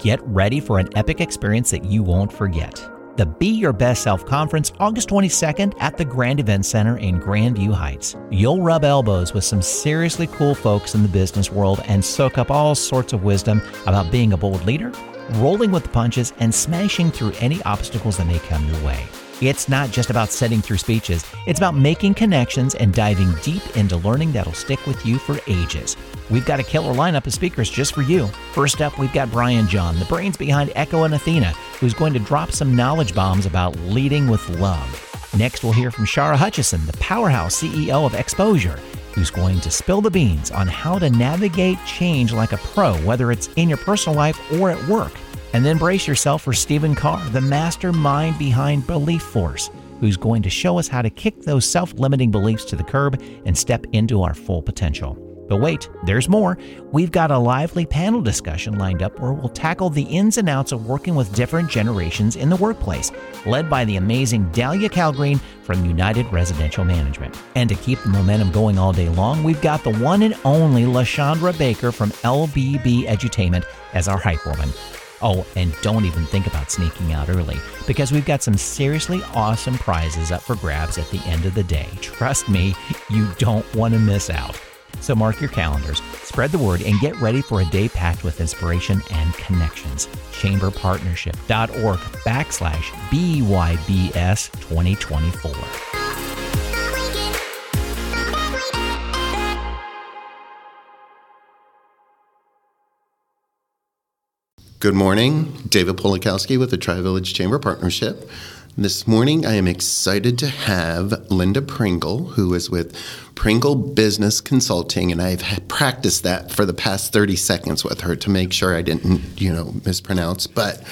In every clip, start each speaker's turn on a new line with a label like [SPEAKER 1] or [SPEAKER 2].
[SPEAKER 1] Get ready for an epic experience that you won't forget. The Be Your Best Self Conference, August 22nd at the Grand Event Center in Grandview Heights. You'll rub elbows with some seriously cool folks in the business world and soak up all sorts of wisdom about being a bold leader, rolling with the punches, and smashing through any obstacles that may come your way. It's not just about setting through speeches, it's about making connections and diving deep into learning that'll stick with you for ages. We've got a killer lineup of speakers just for you. First up, we've got Brian John, the brains behind Echo and Athena, who's going to drop some knowledge bombs about leading with love. Next, we'll hear from Shara Hutchison, the powerhouse CEO of Exposure, who's going to spill the beans on how to navigate change like a pro, whether it's in your personal life or at work. And then brace yourself for Stephen Carr, the mastermind behind Belief Force, who's going to show us how to kick those self limiting beliefs to the curb and step into our full potential. But wait, there's more. We've got a lively panel discussion lined up where we'll tackle the ins and outs of working with different generations in the workplace, led by the amazing Dahlia Calgreen from United Residential Management. And to keep the momentum going all day long, we've got the one and only LaShondra Baker from LBB Edutainment as our hype woman. Oh, and don't even think about sneaking out early because we've got some seriously awesome prizes up for grabs at the end of the day. Trust me, you don't want to miss out. So mark your calendars, spread the word, and get ready for a day packed with inspiration and connections. Chamberpartnership.org backslash BYBS 2024.
[SPEAKER 2] Good morning. David Polakowski with the Tri Village Chamber Partnership. This morning, I am excited to have Linda Pringle, who is with Pringle Business Consulting, and I've practiced that for the past 30 seconds with her to make sure I didn't, you know, mispronounce. But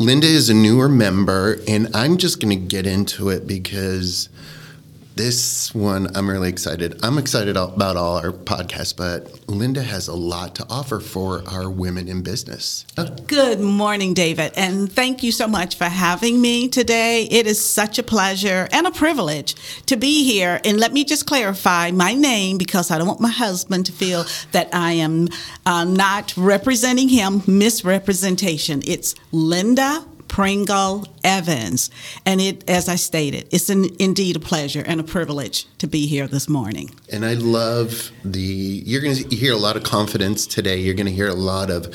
[SPEAKER 2] Linda is a newer member, and I'm just going to get into it because this one I'm really excited. I'm excited about all our podcasts, but Linda has a lot to offer for our women in business.
[SPEAKER 3] Good morning, David, and thank you so much for having me today. It is such a pleasure and a privilege to be here. And let me just clarify my name because I don't want my husband to feel that I am uh, not representing him, misrepresentation. It's Linda Pringle Evans. And it, as I stated, it's an, indeed a pleasure and a privilege to be here this morning.
[SPEAKER 2] And I love the, you're going to hear a lot of confidence today. You're going to hear a lot of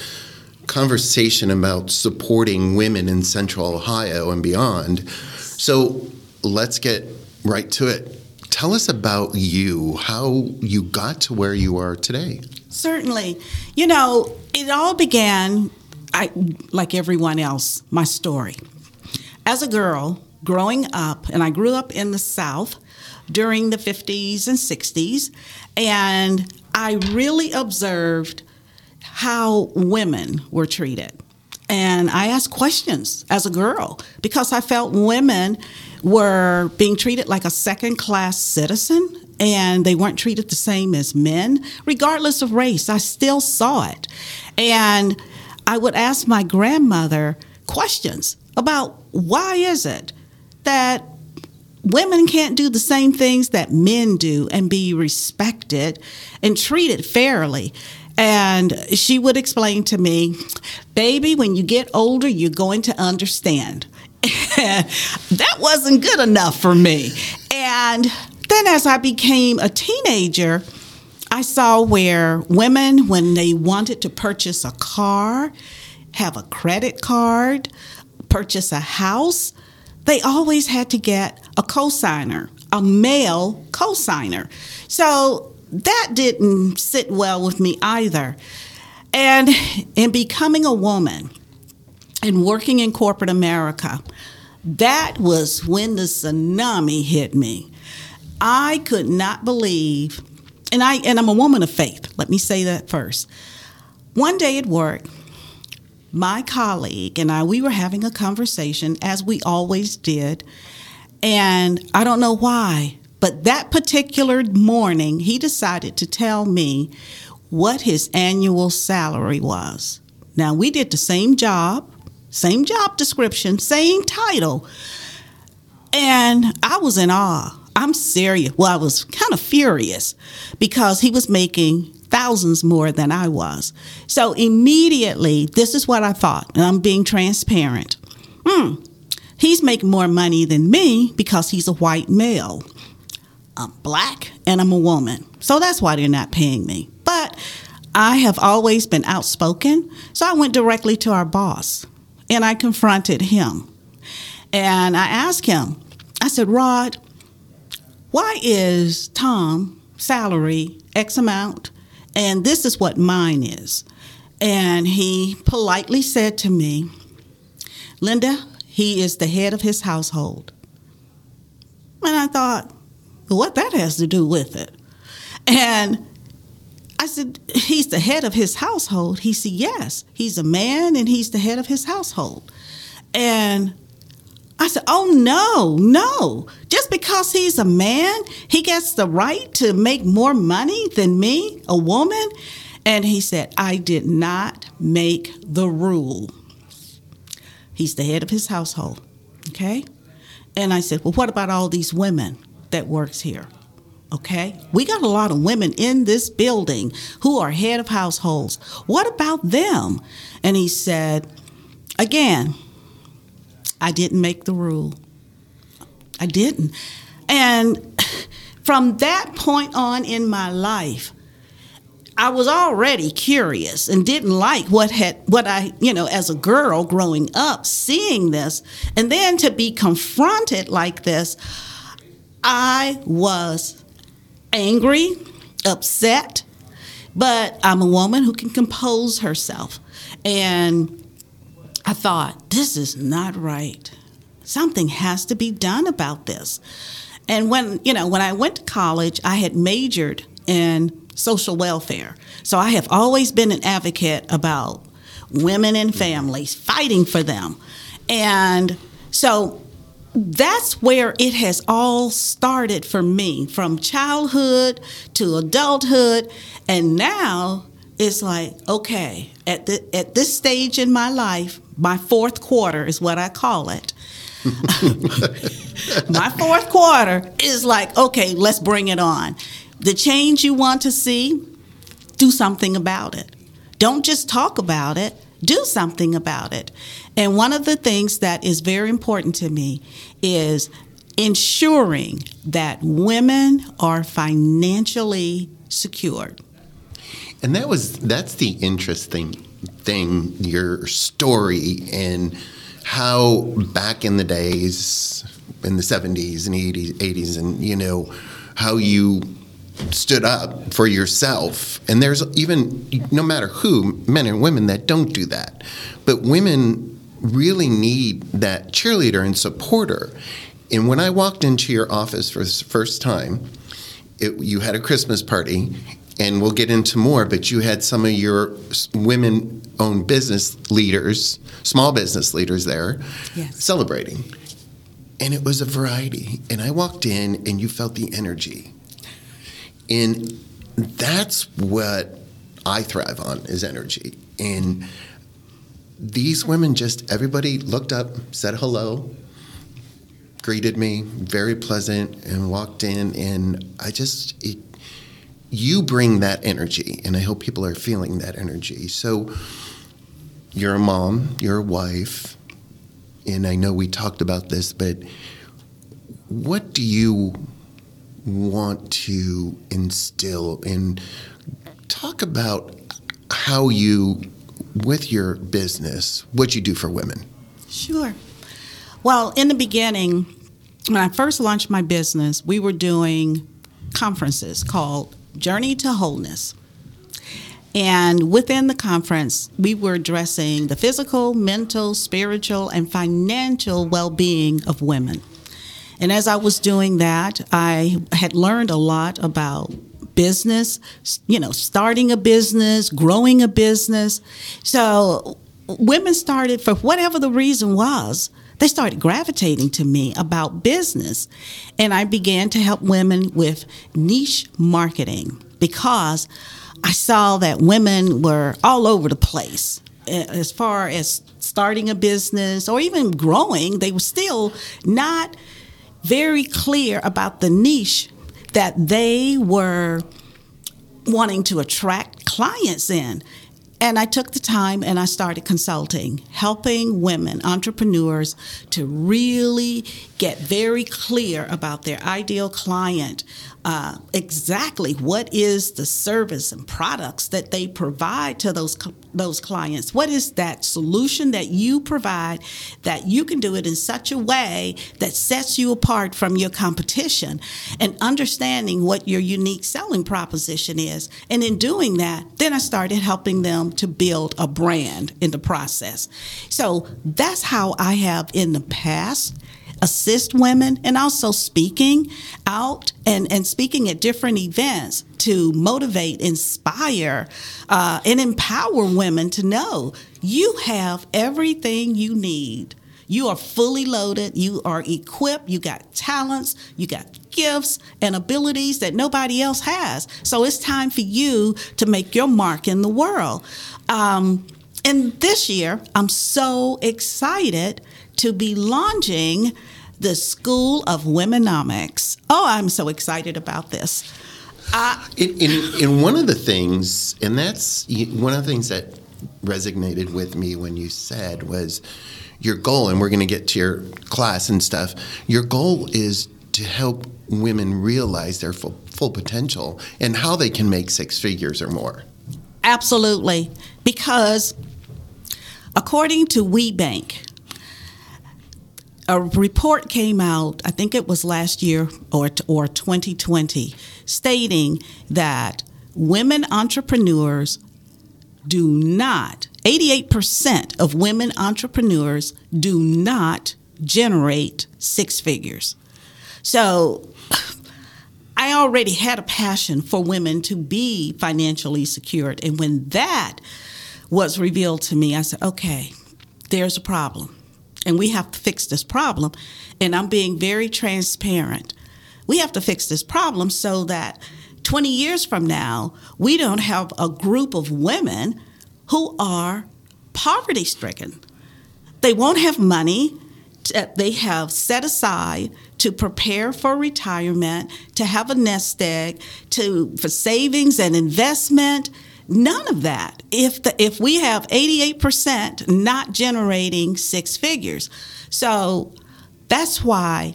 [SPEAKER 2] conversation about supporting women in Central Ohio and beyond. So let's get right to it. Tell us about you, how you got to where you are today.
[SPEAKER 3] Certainly. You know, it all began I, like everyone else, my story. As a girl growing up, and I grew up in the South during the 50s and 60s, and I really observed how women were treated. And I asked questions as a girl because I felt women were being treated like a second class citizen and they weren't treated the same as men, regardless of race. I still saw it. And I would ask my grandmother questions about why is it that women can't do the same things that men do and be respected and treated fairly. And she would explain to me, baby, when you get older, you're going to understand. that wasn't good enough for me. And then as I became a teenager, I saw where women, when they wanted to purchase a car, have a credit card, purchase a house, they always had to get a cosigner, a male cosigner. So that didn't sit well with me either. And in becoming a woman and working in corporate America, that was when the tsunami hit me. I could not believe and I and I'm a woman of faith. Let me say that first. One day at work, my colleague and I we were having a conversation as we always did, and I don't know why, but that particular morning he decided to tell me what his annual salary was. Now we did the same job, same job description, same title. And I was in awe. I'm serious. Well, I was kind of furious because he was making thousands more than I was. So immediately, this is what I thought, and I'm being transparent. Hmm, he's making more money than me because he's a white male. I'm black and I'm a woman. So that's why they're not paying me. But I have always been outspoken, so I went directly to our boss and I confronted him. And I asked him, I said, Rod, why is Tom salary X amount and this is what mine is? And he politely said to me, Linda, he is the head of his household. And I thought, what that has to do with it? And I said, He's the head of his household. He said, Yes, he's a man and he's the head of his household. And I said, Oh, no, no. Just because he's a man, he gets the right to make more money than me, a woman? And he said, I did not make the rule. He's the head of his household. Okay? And I said, Well, what about all these women that works here? Okay? We got a lot of women in this building who are head of households. What about them? And he said, Again, I didn't make the rule. I didn't. And from that point on in my life, I was already curious and didn't like what had what I, you know, as a girl growing up, seeing this, and then to be confronted like this, I was angry, upset, but I'm a woman who can compose herself. And I thought, this is not right. Something has to be done about this. And when, you know, when I went to college, I had majored in social welfare. So I have always been an advocate about women and families, fighting for them. And so that's where it has all started for me from childhood to adulthood. And now it's like, okay, at, the, at this stage in my life, my fourth quarter is what I call it. my fourth quarter is like, okay, let's bring it on the change you want to see, do something about it. Don't just talk about it, do something about it. And one of the things that is very important to me is ensuring that women are financially secured.
[SPEAKER 2] And that was that's the interesting thing your story and how back in the days in the 70s and 80s 80s and you know how you stood up for yourself. And there's even, no matter who, men and women that don't do that. But women really need that cheerleader and supporter. And when I walked into your office for the first time, it, you had a Christmas party, and we'll get into more, but you had some of your women owned business leaders, small business leaders there yes. celebrating. And it was a variety. And I walked in, and you felt the energy and that's what I thrive on is energy. And these women just everybody looked up, said hello, greeted me, very pleasant, and walked in. And I just, it, you bring that energy, and I hope people are feeling that energy. So you're a mom, you're a wife, and I know we talked about this, but what do you want to instill and talk about how you, with your business, what you do for women?
[SPEAKER 3] Sure. Well, in the beginning, when I first launched my business, we were doing conferences called Journey to Wholeness. And within the conference, we were addressing the physical, mental, spiritual, and financial well being of women. And as I was doing that, I had learned a lot about business, you know, starting a business, growing a business. So women started, for whatever the reason was, they started gravitating to me about business. And I began to help women with niche marketing because I saw that women were all over the place as far as starting a business or even growing, they were still not very clear about the niche that they were wanting to attract clients in. And I took the time and I started consulting, helping women, entrepreneurs, to really get very clear about their ideal client, uh, exactly what is the service and products that they provide to those those clients. What is that solution that you provide that you can do it in such a way that sets you apart from your competition, and understanding what your unique selling proposition is. And in doing that, then I started helping them to build a brand in the process. So that's how I have in the past assist women and also speaking out and, and speaking at different events to motivate, inspire, uh, and empower women to know you have everything you need. You are fully loaded, you are equipped, you got talents, you got gifts and abilities that nobody else has. So it's time for you to make your mark in the world. Um, and this year, I'm so excited to be launching the School of Womenomics. Oh, I'm so excited about this.
[SPEAKER 2] Uh, in, in, in one of the things, and that's one of the things that resonated with me when you said was your goal, and we're going to get to your class and stuff. Your goal is to help women realize their full, full potential and how they can make six figures or more.
[SPEAKER 3] Absolutely. Because according to WeBank, a report came out, I think it was last year or, or 2020, stating that women entrepreneurs do not, 88% of women entrepreneurs do not generate six figures. So I already had a passion for women to be financially secured. And when that was revealed to me, I said, okay, there's a problem and we have to fix this problem. And I'm being very transparent. We have to fix this problem so that 20 years from now, we don't have a group of women who are poverty stricken. They won't have money that they have set aside to prepare for retirement, to have a nest egg, to for savings and investment None of that. If the, if we have 88% not generating six figures. So that's why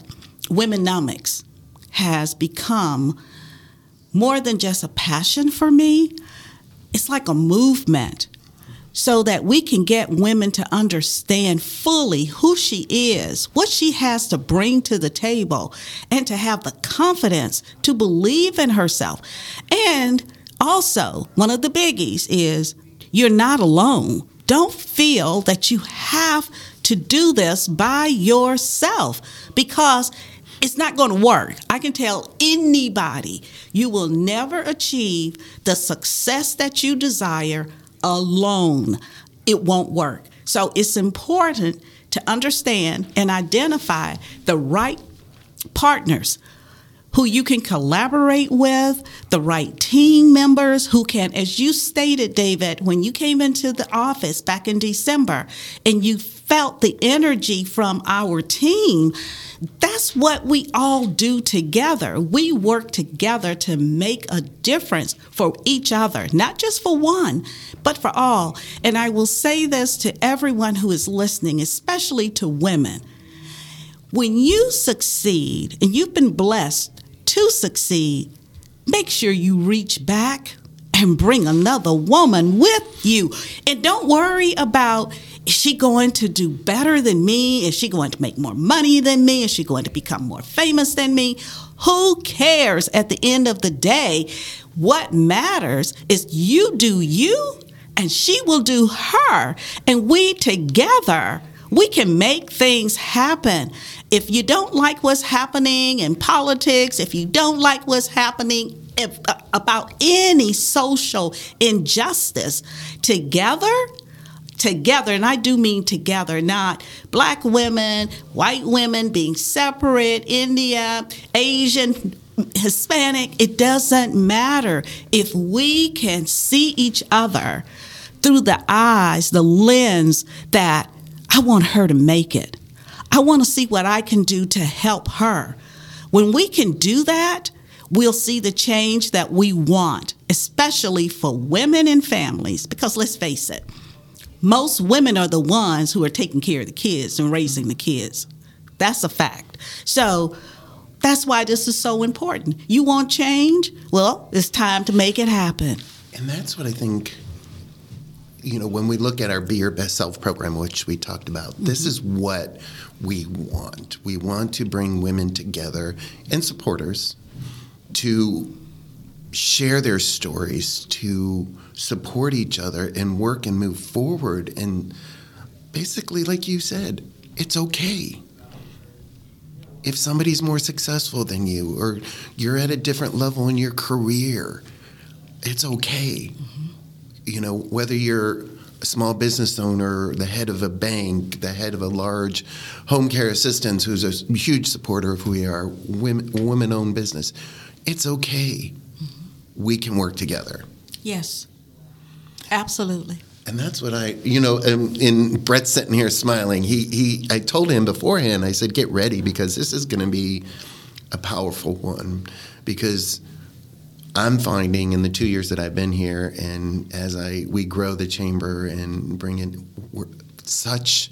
[SPEAKER 3] Womenomics has become more than just a passion for me. It's like a movement so that we can get women to understand fully who she is, what she has to bring to the table, and to have the confidence to believe in herself. And also, one of the biggies is you're not alone. Don't feel that you have to do this by yourself because it's not going to work. I can tell anybody you will never achieve the success that you desire alone. It won't work. So it's important to understand and identify the right partners who you can collaborate with, the right team members who can, as you stated, David, when you came into the office back in December and you felt the energy from our team, that's what we all do together. We work together to make a difference for each other, not just for one, but for all. And I will say this to everyone who is listening, especially to women. When you succeed and you've been blessed to succeed, make sure you reach back and bring another woman with you. And don't worry about is she going to do better than me? Is she going to make more money than me? Is she going to become more famous than me? Who cares at the end of the day? What matters is you do you and she will do her. And we together, we can make things happen if you don't like what's happening in politics, if you don't like what's happening if, uh, about any social injustice, together, together, and I do mean together, not black women, white women being separate, India, Asian, Hispanic, it doesn't matter. If we can see each other through the eyes, the lens that I want her to make it. I want to see what I can do to help her. When we can do that, we'll see the change that we want, especially for women and families. Because let's face it, most women are the ones who are taking care of the kids and raising the kids. That's a fact. So that's why this is so important. You want change? Well, it's time to make it happen.
[SPEAKER 2] And that's what I think, you know, when we look at our Be Your Best Self program, which we talked about, mm-hmm. this is what we want. We want to bring women together and supporters to share their stories, to support each other and work and move forward. And basically, like you said, it's okay. If somebody's more successful than you, or you're at a different level in your career, it's okay. Mm-hmm. You know, whether you're a small business owner, the head of a bank, the head of a large home care assistance who's a huge supporter of who we are, women, women owned business, it's okay. Mm-hmm. We can work together.
[SPEAKER 3] Yes, absolutely.
[SPEAKER 2] And that's what I, you know, um, in Brett sitting here smiling, he, he, I told him beforehand, I said, get ready because this is going to be a powerful one because I'm finding in the two years that I've been here, and as I we grow the chamber and bring in such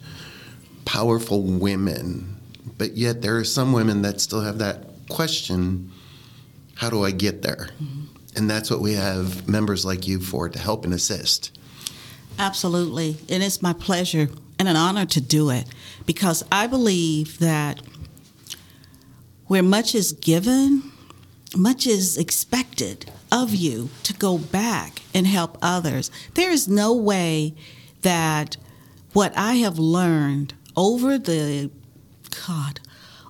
[SPEAKER 2] powerful women, but yet there are some women that still have that question: How do I get there? Mm-hmm. And that's what we have members like you for to help and assist.
[SPEAKER 3] Absolutely, and it's my pleasure and an honor to do it because I believe that where much is given much is expected of you to go back and help others. There is no way that what I have learned over the, God,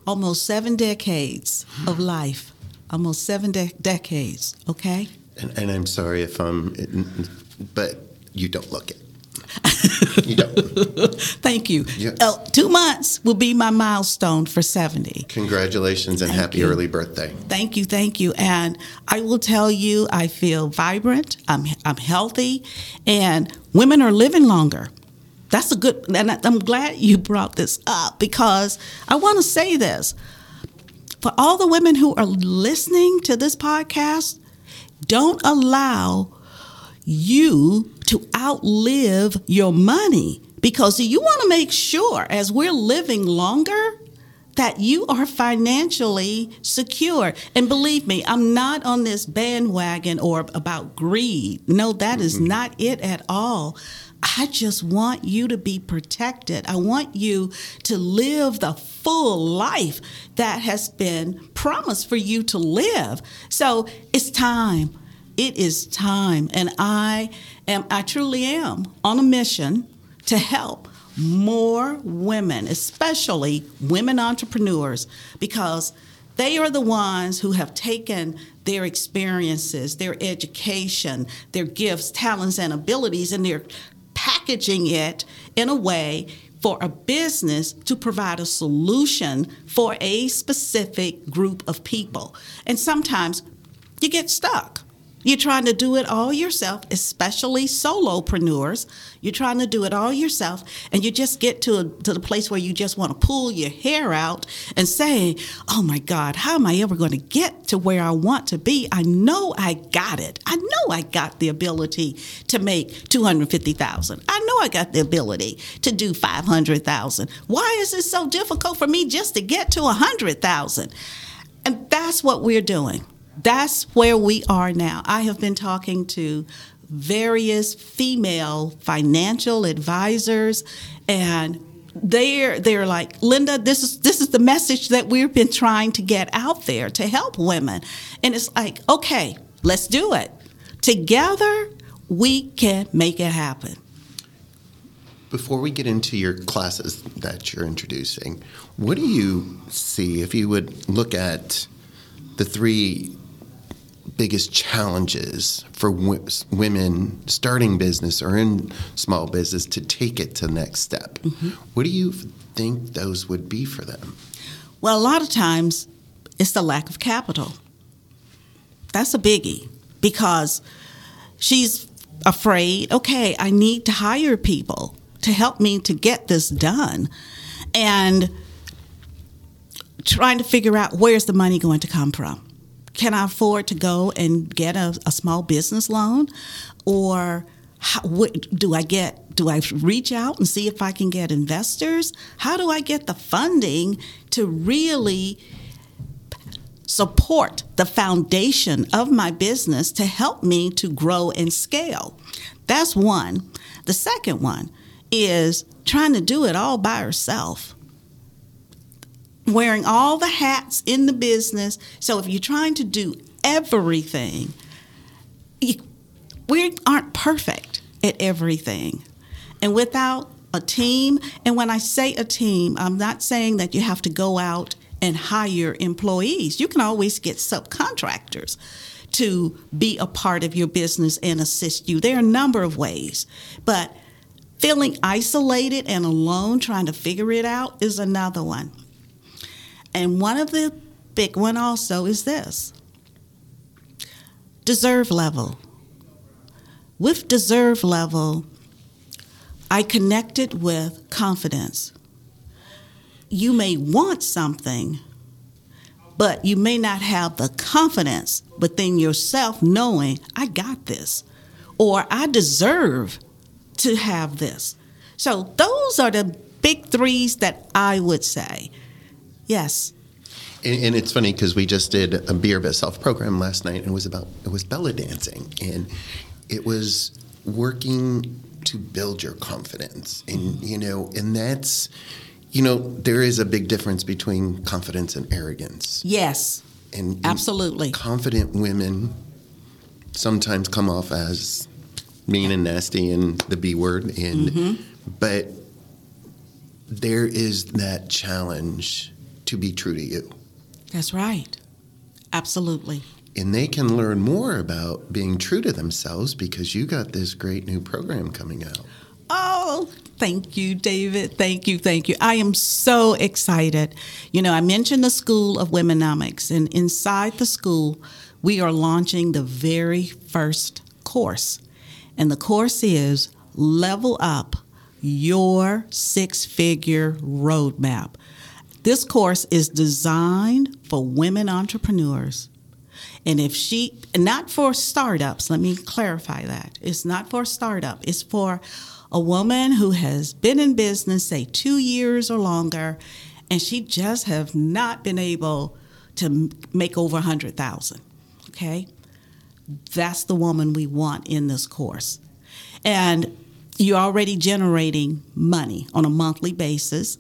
[SPEAKER 3] almost seven decades of life, almost seven de- decades, okay?
[SPEAKER 2] And, and, I'm sorry if I'm, but you don't look it. you don't.
[SPEAKER 3] Thank you. Yeah. Uh, two months will be my milestone for 70.
[SPEAKER 2] Congratulations and thank happy you. early birthday.
[SPEAKER 3] Thank you, thank you. And I will tell you, I feel vibrant, I'm, I'm healthy, and women are living longer. That's a good, and I'm glad you brought this up because I want to say this. For all the women who are listening to this podcast, don't allow you to outlive your money because you want to make sure as we're living longer that you are financially secure. And believe me, I'm not on this bandwagon or about greed. No, that is mm-hmm. not it at all. I just want you to be protected. I want you to live the full life that has been promised for you to live. So it's time. It is time. And I am, I truly am on a mission to help more women, especially women entrepreneurs, because they are the ones who have taken their experiences, their education, their gifts, talents, and abilities, and they're packaging it in a way for a business to provide a solution for a specific group of people. And sometimes you get stuck you're trying to do it all yourself, especially solopreneurs. You're trying to do it all yourself, and you just get to, a, to the place where you just want to pull your hair out and say, Oh my God, how am I ever going to get to where I want to be? I know I got it. I know I got the ability to make 250000 I know I got the ability to do 500000 Why is it so difficult for me just to get to 100000 And that's what we're doing that's where we are now. I have been talking to various female financial advisors and they're they're like Linda this is this is the message that we've been trying to get out there to help women. And it's like okay let's do it. Together we can make it happen.
[SPEAKER 2] Before we get into your classes that you're introducing what do you see if you would look at the three biggest challenges for w- women starting business or in small business to take it to the next step? Mm-hmm. What do you think those would be for them?
[SPEAKER 3] Well, a lot of times it's the lack of capital. That's a biggie because she's afraid, okay, I need to hire people to help me to get this done. And trying to figure out where's the money going to come from can I afford to go and get a, a small business loan? Or how, what, do I get? Do I reach out and see if I can get investors? How do I get the funding to really support the foundation of my business to help me to grow and scale? That's one. The second one is trying to do it all by herself wearing all the hats in the business. So if you're trying to do everything, you, we aren't perfect at everything. And without a team, and when I say a team, I'm not saying that you have to go out and hire employees. You can always get subcontractors to be a part of your business and assist you. There are a number of ways, but feeling isolated and alone trying to figure it out is another one. And one of the big one also is this deserve level. With deserve level, I connected with confidence. You may want something, but you may not have the confidence within yourself knowing, I got this, or I deserve to have this. So, those are the big threes that I would say. Yes.
[SPEAKER 2] And, and it's funny because we just did a Be Your Best Self program last night, and it was about it was belly dancing, and it was working to build your confidence, and you know, and that's you know, there is a big difference between confidence and arrogance.
[SPEAKER 3] Yes.
[SPEAKER 2] And, and
[SPEAKER 3] absolutely,
[SPEAKER 2] confident women sometimes come off as mean and nasty and the B word, and mm-hmm. but there is that challenge to be true to you.
[SPEAKER 3] That's right. Absolutely.
[SPEAKER 2] And they can learn more about being true to themselves because you got this great new program coming out.
[SPEAKER 3] Oh, thank you, David. Thank you, thank you. I am so excited. You know, I mentioned the School of Womenomics, and inside the school, we are launching the very first course. And the course is Level Up Your Six Figure Roadmap. This course is designed for women entrepreneurs. And if she, not for startups, let me clarify that. It's not for startup, it's for a woman who has been in business, say two years or longer, and she just have not been able to make over a 100,000. Okay? That's the woman we want in this course. And you're already generating money on a monthly basis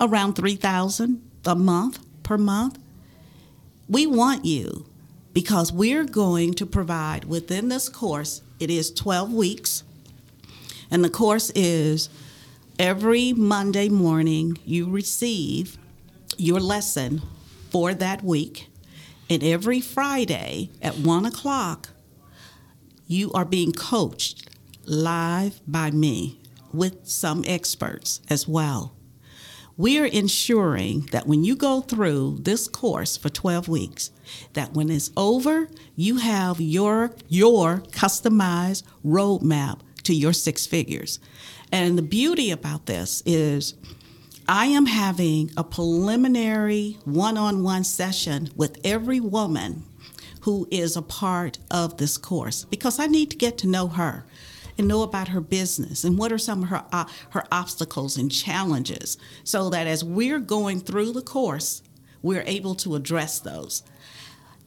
[SPEAKER 3] around 3000 a month per month. We want you because we're going to provide within this course, it is 12 weeks, and the course is every Monday morning you receive your lesson for that week, and every Friday at 1 o'clock, you are being coached live by me with some experts as well we are ensuring that when you go through this course for 12 weeks that when it's over you have your your customized roadmap to your six figures. And the beauty about this is I am having a preliminary one-on-one session with every woman who is a part of this course because I need to get to know her and know about her business and what are some of her uh, her obstacles and challenges so that as we're going through the course we're able to address those.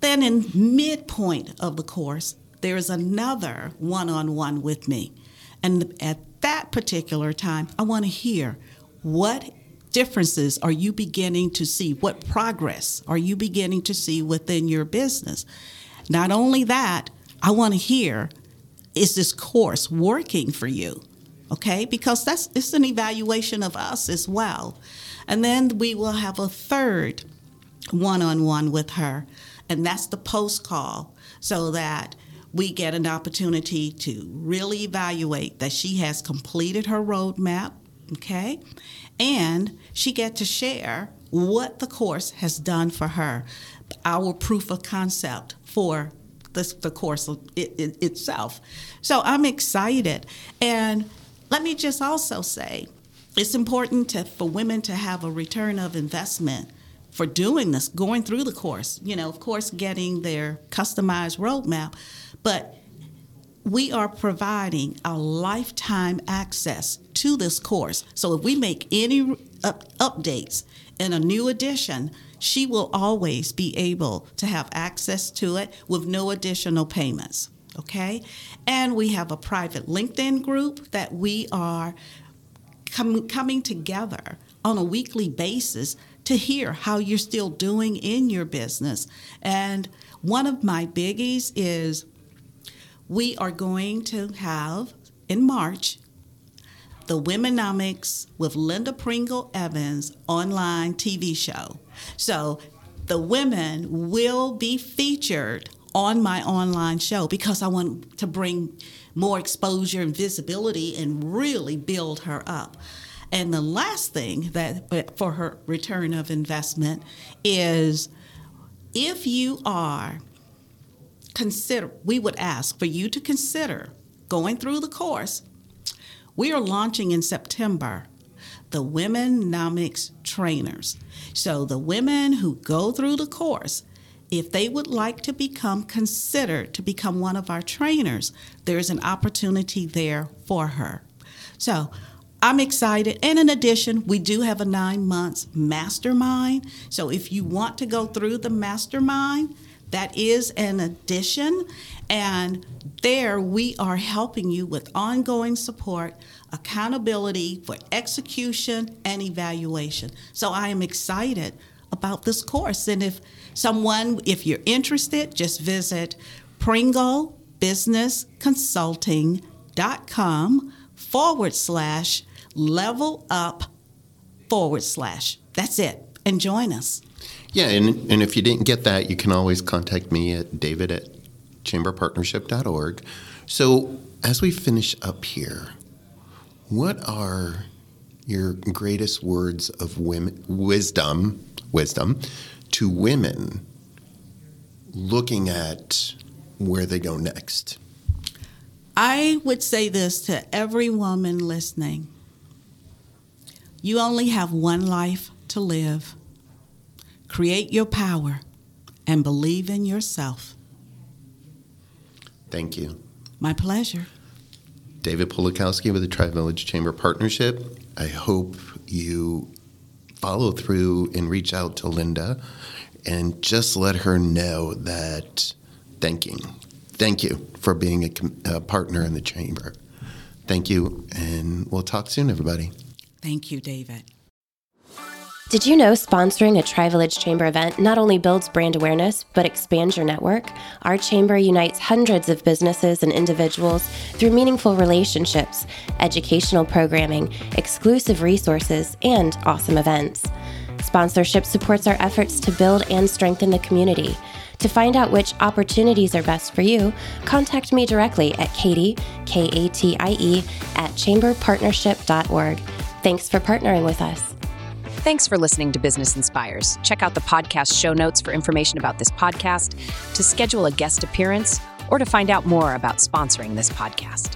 [SPEAKER 3] Then in midpoint of the course there is another one-on-one with me. And at that particular time i want to hear what differences are you beginning to see? What progress are you beginning to see within your business? Not only that i want to hear is this course working for you? Okay, because that's it's an evaluation of us as well. And then we will have a third one on one with her, and that's the post call, so that we get an opportunity to really evaluate that she has completed her roadmap, okay? And she get to share what the course has done for her, our proof of concept for the, the course it, it, itself. So I'm excited. And let me just also say, it's important to, for women to have a return of investment for doing this, going through the course. You know, of course, getting their customized roadmap, but we are providing a lifetime access to this course. So if we make any up- updates in a new edition, she will always be able to have access to it with no additional payments. Okay? And we have a private LinkedIn group that we are com- coming together on a weekly basis to hear how you're still doing in your business. And one of my biggies is we are going to have in March the Womenomics with Linda Pringle Evans online TV show. So the women will be featured on my online show because I want to bring more exposure and visibility and really build her up. And the last thing that for her return of investment is if you are consider we would ask for you to consider going through the course. We are launching in September the Womenomics trainers. So the women who go through the course if they would like to become considered to become one of our trainers, there's an opportunity there for her. So I'm excited. And in addition, we do have a nine months mastermind. So if you want to go through the mastermind, that is an addition. And there we are helping you with ongoing support, accountability for execution and evaluation. So I am excited about this course. And if someone, if you're interested, just visit pringlebusinessconsulting.com forward slash level up forward slash. That's it. And join us.
[SPEAKER 2] Yeah, and, and if you didn't get that, you can always contact me at david at chamberpartnership.org. So as we finish up here, what are your greatest words of women, wisdom, wisdom to women looking at where they go next?
[SPEAKER 3] I would say this to every woman listening you only have one life to live. Create your power and believe in yourself.
[SPEAKER 2] Thank you.
[SPEAKER 3] My pleasure.
[SPEAKER 2] David Polakowski with the Tri Village Chamber Partnership. I hope you follow through and reach out to Linda and just let her know that thank you. Thank you for being a, a partner in the chamber. Thank you, and we'll talk soon, everybody.
[SPEAKER 3] Thank you, David.
[SPEAKER 4] Did you know sponsoring a Tri Village Chamber event not only builds brand awareness, but expands your network? Our chamber unites hundreds of businesses and individuals through meaningful relationships, educational programming, exclusive resources, and awesome events. Sponsorship supports our efforts to build and strengthen the community. To find out which opportunities are best for you, contact me directly at Katie, K A T I E, at chamberpartnership.org. Thanks for partnering with us.
[SPEAKER 5] Thanks for listening to Business Inspires. Check out the podcast show notes for information about this podcast, to schedule a guest appearance, or to find out more about sponsoring this podcast.